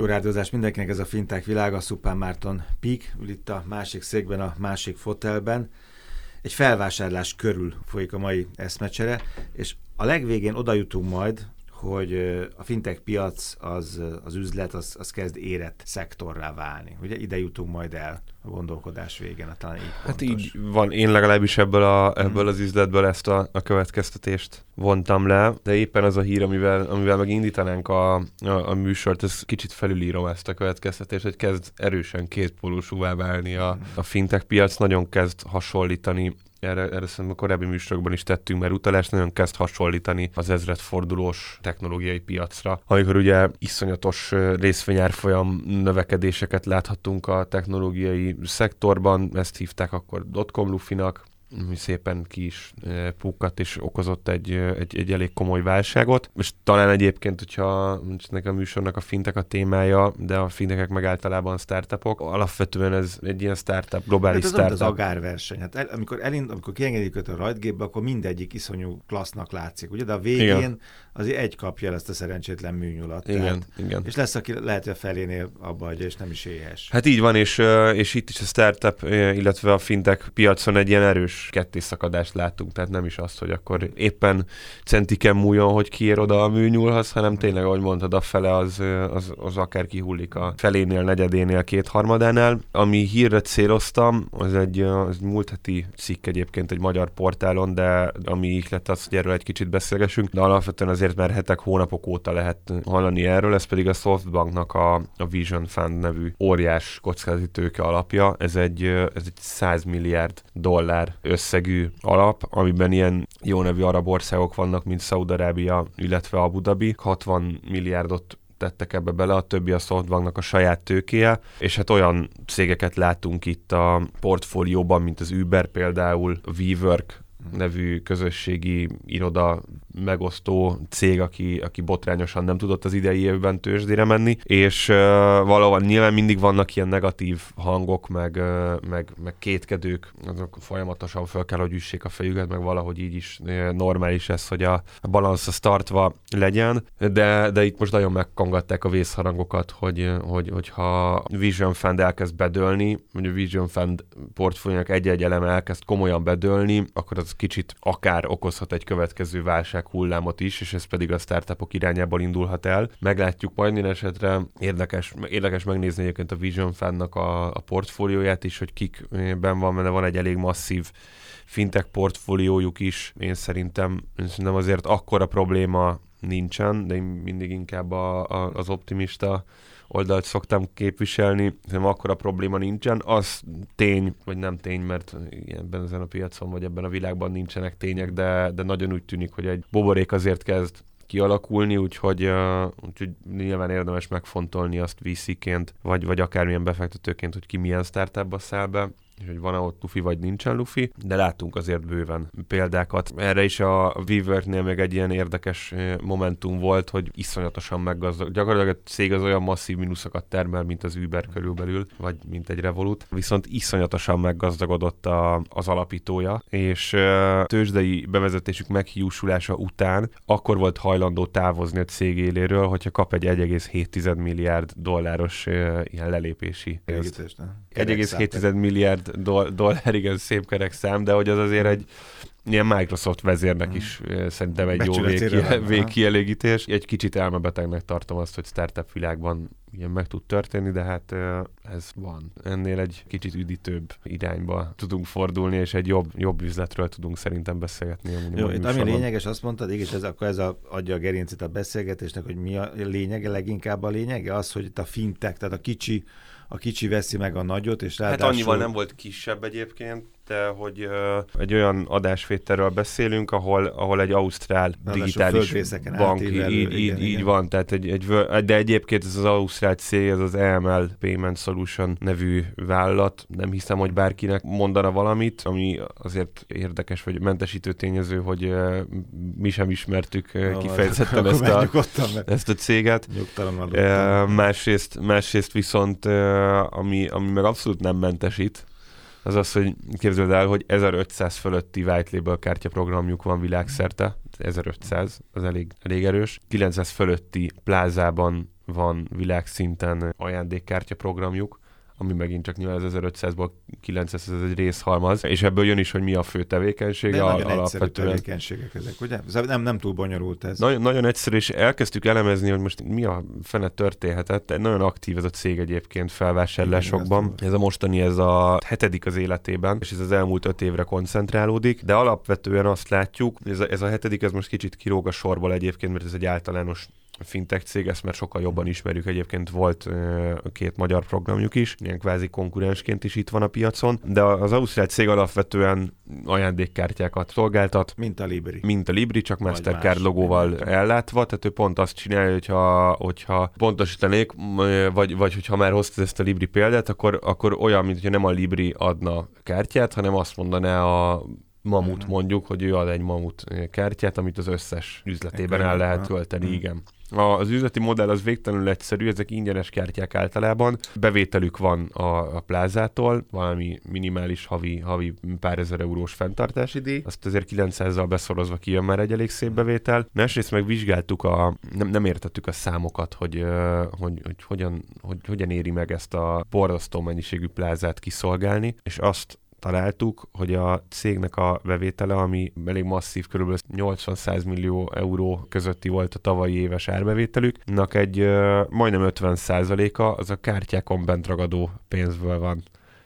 Jó rádiózás mindenkinek ez a fintek világa, Szupán Márton Pík, ül itt a másik székben, a másik fotelben. Egy felvásárlás körül folyik a mai eszmecsere, és a legvégén oda jutunk majd, hogy a fintech piac, az, az üzlet, az, az kezd érett szektorrá válni. Ugye ide jutunk majd el a gondolkodás végén, talán így Hát pontos. így van, én legalábbis ebből, a, ebből az üzletből ezt a, a következtetést vontam le, de éppen az a hír, amivel, amivel megindítanánk a, a, a műsort, ez kicsit felülírom ezt a következtetést, hogy kezd erősen kétpólusúvá válni a, a fintech piac, nagyon kezd hasonlítani erre, erre szerintem a korábbi műsorokban is tettünk mert utalást, nagyon kezd hasonlítani az ezredfordulós technológiai piacra, amikor ugye iszonyatos részvényárfolyam növekedéseket láthatunk a technológiai szektorban, ezt hívták akkor dotcom lufinak, szépen ki is pukkadt és okozott egy, egy, egy elég komoly válságot. És talán egyébként, hogyha nekem a műsornak a fintek a témája, de a fintekek meg általában startupok, alapvetően ez egy ilyen startup, globális hát ez startup. az agárverseny. Hát el, amikor, elind, amikor kiengedik őt a rajtgépbe, akkor mindegyik iszonyú klassznak látszik, ugye? De a végén igen. azért egy kapja el ezt a szerencsétlen műnyulat. Igen, tehát, igen. És lesz, aki lehet, hogy a felénél abba adja, és nem is éhes. Hát így van, és, és itt is a startup, illetve a fintek piacon egy ilyen erős kettészakadást láttunk, tehát nem is azt, hogy akkor éppen centiken múljon, hogy kiér oda a műnyúlhoz, hanem tényleg, ahogy mondtad, a fele az, az, az akár kihullik a felénél, negyedénél, kétharmadánál. Ami hírre céloztam, az egy, az egy múlt heti cikk egyébként egy magyar portálon, de ami ihlet az, hogy erről egy kicsit beszélgessünk, de alapvetően azért már hetek, hónapok óta lehet hallani erről, ez pedig a Softbanknak a, a Vision Fund nevű óriás kockázati tőke alapja. Ez egy, ez egy 100 milliárd dollár összegű alap, amiben ilyen jó nevű arab országok vannak, mint Szaudarábia, illetve Abu Dhabi. 60 milliárdot tettek ebbe bele, a többi a Softbanknak a saját tőkéje, és hát olyan cégeket látunk itt a portfólióban, mint az Uber például, a WeWork nevű közösségi iroda megosztó cég, aki, aki botrányosan nem tudott az idei évben tőzsdére menni, és uh, valahol nyilván mindig vannak ilyen negatív hangok, meg, uh, meg, meg kétkedők, azok folyamatosan fel kell, hogy üssék a fejüket, meg valahogy így is uh, normális ez, hogy a, a balansz az tartva legyen, de, de itt most nagyon megkongatták a vészharangokat, hogy, hogy, hogyha Vision Fund elkezd bedőlni, hogy a Vision Fund portfóliónak egy-egy eleme elkezd komolyan bedőlni, akkor az kicsit akár okozhat egy következő válság válság hullámot is, és ez pedig a startupok irányából indulhat el. Meglátjuk majd minden esetre. Érdekes, érdekes megnézni egyébként a Vision Fundnak a, a portfólióját is, hogy kikben van, mert van egy elég masszív fintech portfóliójuk is. Én szerintem, én szerintem azért akkora probléma nincsen, de én mindig inkább a, a, az optimista oldalt szoktam képviselni, nem akkora probléma nincsen. Az tény, vagy nem tény, mert ebben ezen a piacon, vagy ebben a világban nincsenek tények, de, de nagyon úgy tűnik, hogy egy boborék azért kezd kialakulni, úgyhogy, uh, úgyhogy nyilván érdemes megfontolni azt VC-ként, vagy, vagy akármilyen befektetőként, hogy ki milyen startupba száll be hogy van-e ott lufi, vagy nincsen lufi, de látunk azért bőven példákat. Erre is a Weaver-nél még egy ilyen érdekes momentum volt, hogy iszonyatosan meggazdag. Gyakorlatilag a cég az olyan masszív mínuszokat termel, mint az Uber körülbelül, vagy mint egy Revolut, viszont iszonyatosan meggazdagodott a, az alapítója, és tőzsdei bevezetésük meghiúsulása után akkor volt hajlandó távozni a cég éléről, hogyha kap egy 1,7 milliárd dolláros ilyen lelépési 1,7 milliárd doll- dollár, igen, szép kerek szám, de hogy az azért egy ilyen Microsoft vezérnek hmm. is szerintem egy jó végkielégítés. Egy kicsit elmebetegnek tartom azt, hogy startup világban ilyen meg tud történni, de hát ez van. Ennél egy kicsit üdítőbb irányba tudunk fordulni, és egy jobb, jobb üzletről tudunk szerintem beszélgetni. Jó, itt ami lényeges, azt mondtad, és ez, akkor ez a, adja a gerincét a beszélgetésnek, hogy mi a lényege, leginkább a lényege, az, hogy itt a fintek, tehát a kicsi a kicsi veszi meg a nagyot, és ráadásul... Hát annyival nem volt kisebb egyébként, de hogy uh, egy olyan adásvételről beszélünk, ahol, ahol egy ausztrál Na, digitális bank, így, így, így, igen. van, tehát egy, egy, de egyébként ez az ausztrál cég, ez az EML Payment Solution nevű vállalat, nem hiszem, hogy bárkinek mondana valamit, ami azért érdekes, vagy mentesítő tényező, hogy mi sem ismertük uh, kifejezetten ezt a, ezt a céget. Másrészt, másrészt viszont, ami, ami meg abszolút nem mentesít, az az, hogy képzeld el, hogy 1500 fölötti white label kártyaprogramjuk van világszerte, 1500, az elég, elég erős. 900 fölötti plázában van világszinten ajándékkártya programjuk, ami megint csak nyilván az 1500-ból 900 ez egy részhalmaz, és ebből jön is, hogy mi a fő tevékenység. De nagyon alapvetően. tevékenységek ezek, ugye? Nem, nem túl bonyolult ez. Nagyon, nagyon egyszerű, és elkezdtük elemezni, hogy most mi a fene történhetett. Nagyon aktív ez a cég egyébként felvásárlásokban. Ez a mostani, ez a hetedik az életében, és ez az elmúlt öt évre koncentrálódik, de alapvetően azt látjuk, ez a, ez a hetedik, ez most kicsit kiróg a sorból egyébként, mert ez egy általános fintech cég, ezt mert sokkal jobban ismerjük. Egyébként volt két magyar programjuk is, ilyen kvázi konkurensként is itt van a piacon, de az Ausztrál cég alapvetően ajándékkártyákat szolgáltat. Mint a Libri. Mint a Libri, csak Mastercard logóval ellátva, tehát ő pont azt csinálja, hogyha, hogyha pontosítanék, vagy, vagy hogyha már hoztad ezt a Libri példát, akkor, akkor olyan, mint hogyha nem a Libri adna kártyát, hanem azt mondaná a mamut mondjuk, hogy ő ad egy mamut kártyát, amit az összes üzletében el lehet tölteni, mm. igen. Az üzleti modell az végtelenül egyszerű, ezek ingyenes kártyák általában. Bevételük van a, a plázától, valami minimális havi, havi pár ezer eurós fenntartási díj, azt azért 900-zal beszorozva kijön már egy elég szép bevétel. Másrészt meg vizsgáltuk a, nem, nem értettük a számokat, hogy, hogy, hogy, hogyan, hogy hogyan éri meg ezt a borzasztó mennyiségű plázát kiszolgálni, és azt találtuk, hogy a cégnek a bevétele, ami elég masszív, kb. 80-100 millió euró közötti volt a tavalyi éves árbevételük, egy majdnem 50 a az a kártyákon bent ragadó pénzből van.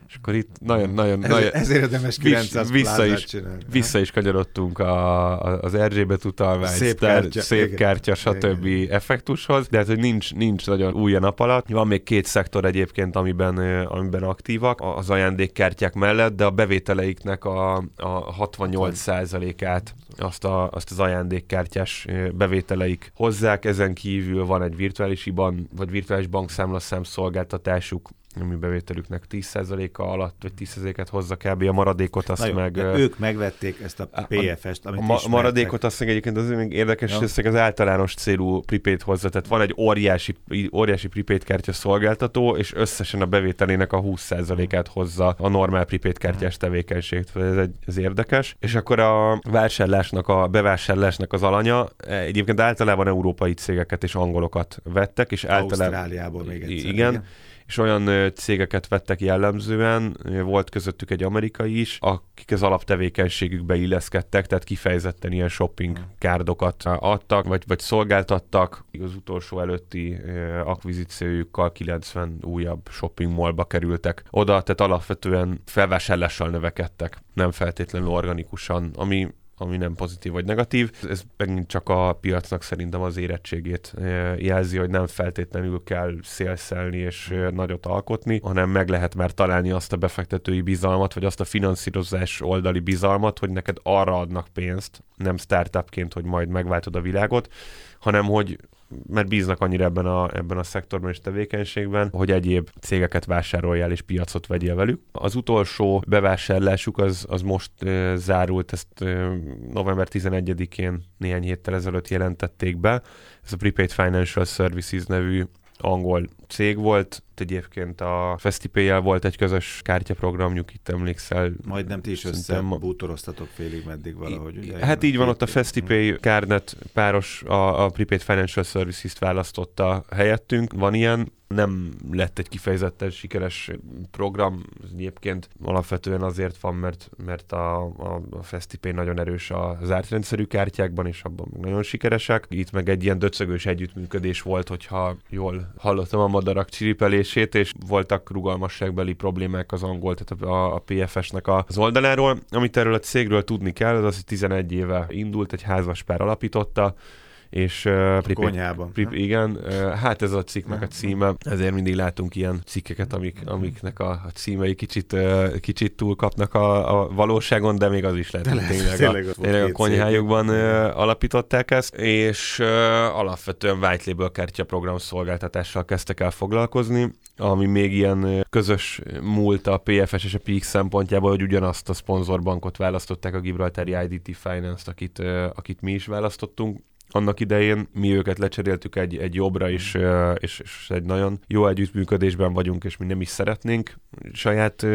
És akkor itt nagyon-nagyon... Ez, nagyon, ezért érdemes 900 vissza is, csinálni. Vissza is kanyarodtunk a, a, az Erzsébet utalvány, szép kártya, szép igen, kártya stb. Igen. effektushoz, de hát, hogy nincs, nincs nagyon új a nap alatt. Van még két szektor egyébként, amiben, amiben aktívak az ajándékkártyák mellett, de a bevételeiknek a, a 68%-át azt, a, azt az ajándékkártyás bevételeik hozzák. Ezen kívül van egy virtuális IBAN, vagy virtuális bankszámlaszám szolgáltatásuk, ami bevételüknek 10%-a alatt, vagy 10%-et hozza kb. a maradékot, azt jó, meg... Ők megvették ezt a PFS-t, amit A, a maradékot azt meg egyébként az még érdekes, ja. hogy az általános célú prepaid hozza, tehát van egy óriási, óriási prepaid kártya szolgáltató, és összesen a bevételének a 20%-át hozza a normál prepaid kártyás tevékenység. Ez, egy, ez érdekes. És akkor a vásárlásnak, a bevásárlásnak az alanya, egyébként általában európai cégeket és angolokat vettek, és általában... Ausztráliából még egyszer. Igen. igen és olyan cégeket vettek jellemzően, volt közöttük egy amerikai is, akik az alaptevékenységükbe illeszkedtek, tehát kifejezetten ilyen shopping kárdokat adtak, vagy, vagy szolgáltattak. Az utolsó előtti akvizíciójukkal 90 újabb shopping mallba kerültek oda, tehát alapvetően felvásárlással növekedtek, nem feltétlenül organikusan, ami ami nem pozitív vagy negatív. Ez megint csak a piacnak szerintem az érettségét eh, jelzi, hogy nem feltétlenül kell szélszelni és eh, nagyot alkotni, hanem meg lehet már találni azt a befektetői bizalmat, vagy azt a finanszírozás oldali bizalmat, hogy neked arra adnak pénzt, nem startupként, hogy majd megváltod a világot, hanem hogy mert bíznak annyira ebben a, ebben a szektorban és tevékenységben, hogy egyéb cégeket vásároljál és piacot vegyél velük. Az utolsó bevásárlásuk az, az most e, zárult, ezt e, november 11-én néhány héttel ezelőtt jelentették be. Ez a Prepaid Financial Services nevű angol cég volt, egyébként a Festipay volt egy közös kártyaprogramjuk, itt emlékszel. Majd nem ti is össze bútoroztatok félig meddig valahogy, ugye? Hát így van, ott a Festipay Cardnet páros a, a Prepaid Financial Services-t választotta helyettünk. Van ilyen, nem lett egy kifejezetten sikeres program, egyébként alapvetően azért van, mert, mert a, a, a Festipay nagyon erős az ártrendszerű kártyákban, és abban nagyon sikeresek. Itt meg egy ilyen döcögős együttműködés volt, hogyha jól hallottam a madarak csiripelését, és voltak rugalmasságbeli problémák az angol, tehát a, a PFS-nek az oldaláról. Amit erről a cégről tudni kell, az az, hogy 11 éve indult, egy házaspár alapította, és uh, Pripé, konyhában. Prip, igen, uh, hát ez a cikknek a címe, ezért mindig látunk ilyen cikkeket, amik, amiknek a, a címei kicsit, uh, kicsit túlkapnak a, a valóságon, de még az is lehet, hogy tényleg, tényleg, a, tényleg a konyhájukban uh, alapították ezt, és uh, alapvetően white label kártya program szolgáltatással kezdtek el foglalkozni, ami még ilyen közös múlt a PFS és a PX szempontjából, hogy ugyanazt a szponzorbankot választották, a Gibraltari IDT Finance-t, akit, akit mi is választottunk, annak idején, mi őket lecseréltük egy, egy jobbra is, és, és egy nagyon jó együttműködésben vagyunk, és mi nem is szeretnénk saját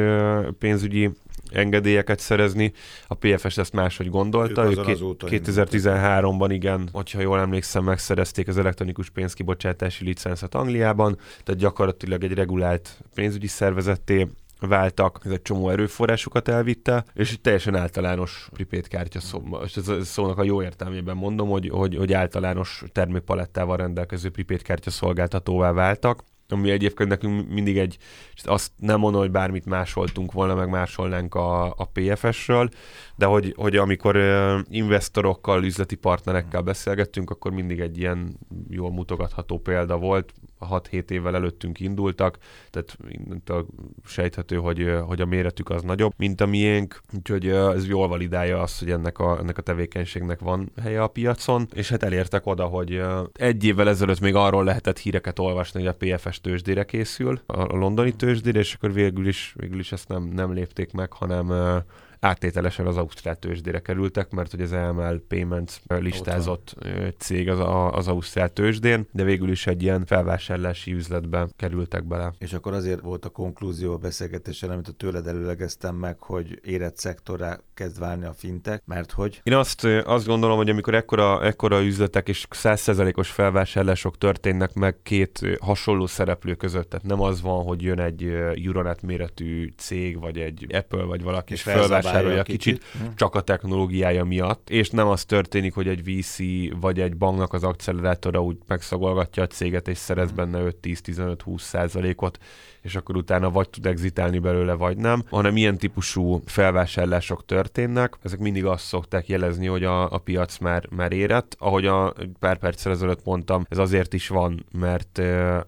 pénzügyi engedélyeket szerezni. A PFS ezt máshogy gondolta. Ők, ők 2013-ban igen, hogyha jól emlékszem, megszerezték az elektronikus pénzkibocsátási licenszet Angliában, tehát gyakorlatilag egy regulált pénzügyi szervezetté váltak, ez egy csomó erőforrásukat elvitte, és egy teljesen általános prepaid kártya szó, ez szónak a jó értelmében mondom, hogy, hogy, hogy általános termékpalettával rendelkező prepaid kártya szolgáltatóvá váltak ami egyébként nekünk mindig egy, azt nem mondom, hogy bármit másoltunk volna, meg másolnánk a, a PFS-ről, de hogy, hogy amikor investorokkal, üzleti partnerekkel beszélgettünk, akkor mindig egy ilyen jól mutogatható példa volt, 6-7 évvel előttünk indultak, tehát mindentől sejthető, hogy, hogy a méretük az nagyobb, mint a miénk, úgyhogy ez jól validálja azt, hogy ennek a, ennek a tevékenységnek van helye a piacon, és hát elértek oda, hogy egy évvel ezelőtt még arról lehetett híreket olvasni, hogy a PFS tőzsdére készül, a londoni tőzsdére, és akkor végül is, végül is ezt nem, nem lépték meg, hanem áttételesen az ausztrál tőzsdére kerültek, mert hogy az AML Payments listázott cég az, a, az ausztrál tőzsdén, de végül is egy ilyen felvásárlási üzletbe kerültek bele. És akkor azért volt a konklúzió a beszélgetésen, amit a tőled előlegeztem meg, hogy érett szektorra kezd válni a fintek, mert hogy? Én azt, azt gondolom, hogy amikor ekkora, ekkora üzletek és százszerzelékos felvásárlások történnek meg két hasonló szereplő között, tehát nem az van, hogy jön egy Euronet méretű cég, vagy egy Apple, vagy valaki, és felvásárol vásárolja kicsit, kicsit hm. csak a technológiája miatt, és nem az történik, hogy egy VC vagy egy banknak az accelerátora úgy megszagolgatja a céget, és szerez hm. benne 5-10-15-20 százalékot, és akkor utána vagy tud exitálni belőle, vagy nem, hanem ilyen típusú felvásárlások történnek. Ezek mindig azt szokták jelezni, hogy a, a piac már, már érett. Ahogy a pár perccel ezelőtt mondtam, ez azért is van, mert,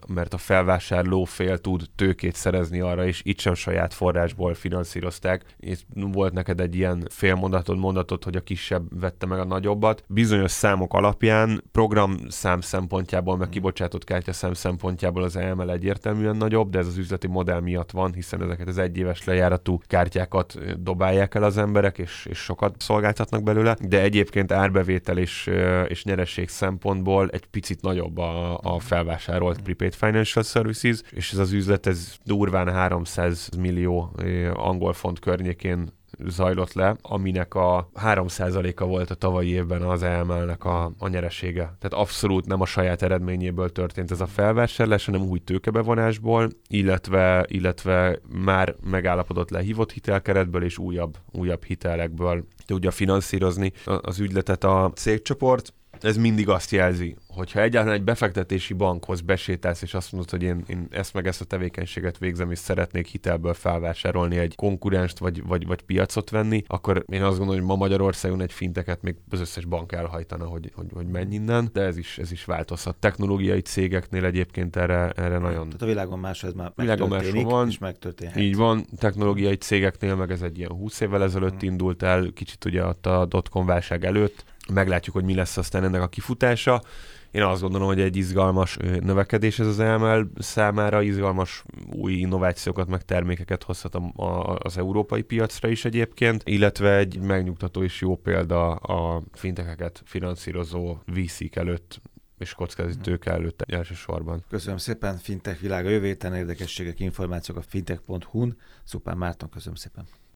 mert a felvásárló fél tud tőkét szerezni arra, és itt sem saját forrásból finanszírozták. És volt neked egy ilyen félmondatod, mondatod, hogy a kisebb vette meg a nagyobbat. Bizonyos számok alapján, program szám szempontjából, meg kibocsátott kártya szám szempontjából az EML egyértelműen nagyobb, de ez az üzleti modell miatt van, hiszen ezeket az egyéves lejáratú kártyákat dobálják el az emberek, és, és sokat szolgáltatnak belőle, de egyébként árbevétel és, és nyereség szempontból egy picit nagyobb a, a felvásárolt prepaid financial services, és ez az üzlet ez durván 300 millió angol font környékén zajlott le, aminek a 3%-a volt a tavalyi évben az EML-nek a, a nyeresége. Tehát abszolút nem a saját eredményéből történt ez a felvásárlás, hanem új tőkebevonásból, illetve, illetve már megállapodott le hívott hitelkeretből és újabb, újabb hitelekből tudja finanszírozni az ügyletet a cégcsoport. Ez mindig azt jelzi, hogyha egyáltalán egy befektetési bankhoz besétálsz, és azt mondod, hogy én, én ezt meg ezt a tevékenységet végzem, és szeretnék hitelből felvásárolni egy konkurenst, vagy, vagy, vagy piacot venni, akkor én azt gondolom, hogy ma Magyarországon egy finteket még az összes bank elhajtana, hogy, hogy, hogy menj innen, de ez is, ez is változhat. Technológiai cégeknél egyébként erre, erre nagyon... Tehát a világon más ez már világon máshol van, és megtörténhet. Így van, technológiai cégeknél meg ez egy ilyen 20 évvel ezelőtt hmm. indult el, kicsit ugye ott a dotcom válság előtt, meglátjuk, hogy mi lesz aztán ennek a kifutása. Én azt gondolom, hogy egy izgalmas növekedés ez az EML számára, izgalmas új innovációkat, meg termékeket hozhat a, a, az európai piacra is egyébként, illetve egy megnyugtató és jó példa a fintekeket finanszírozó VC-k előtt és kockázati tőke előtt elsősorban. Köszönöm szépen, Fintech világa jövő érdekességek, információk a fintech.hu-n. Szupán Márton, köszönöm szépen.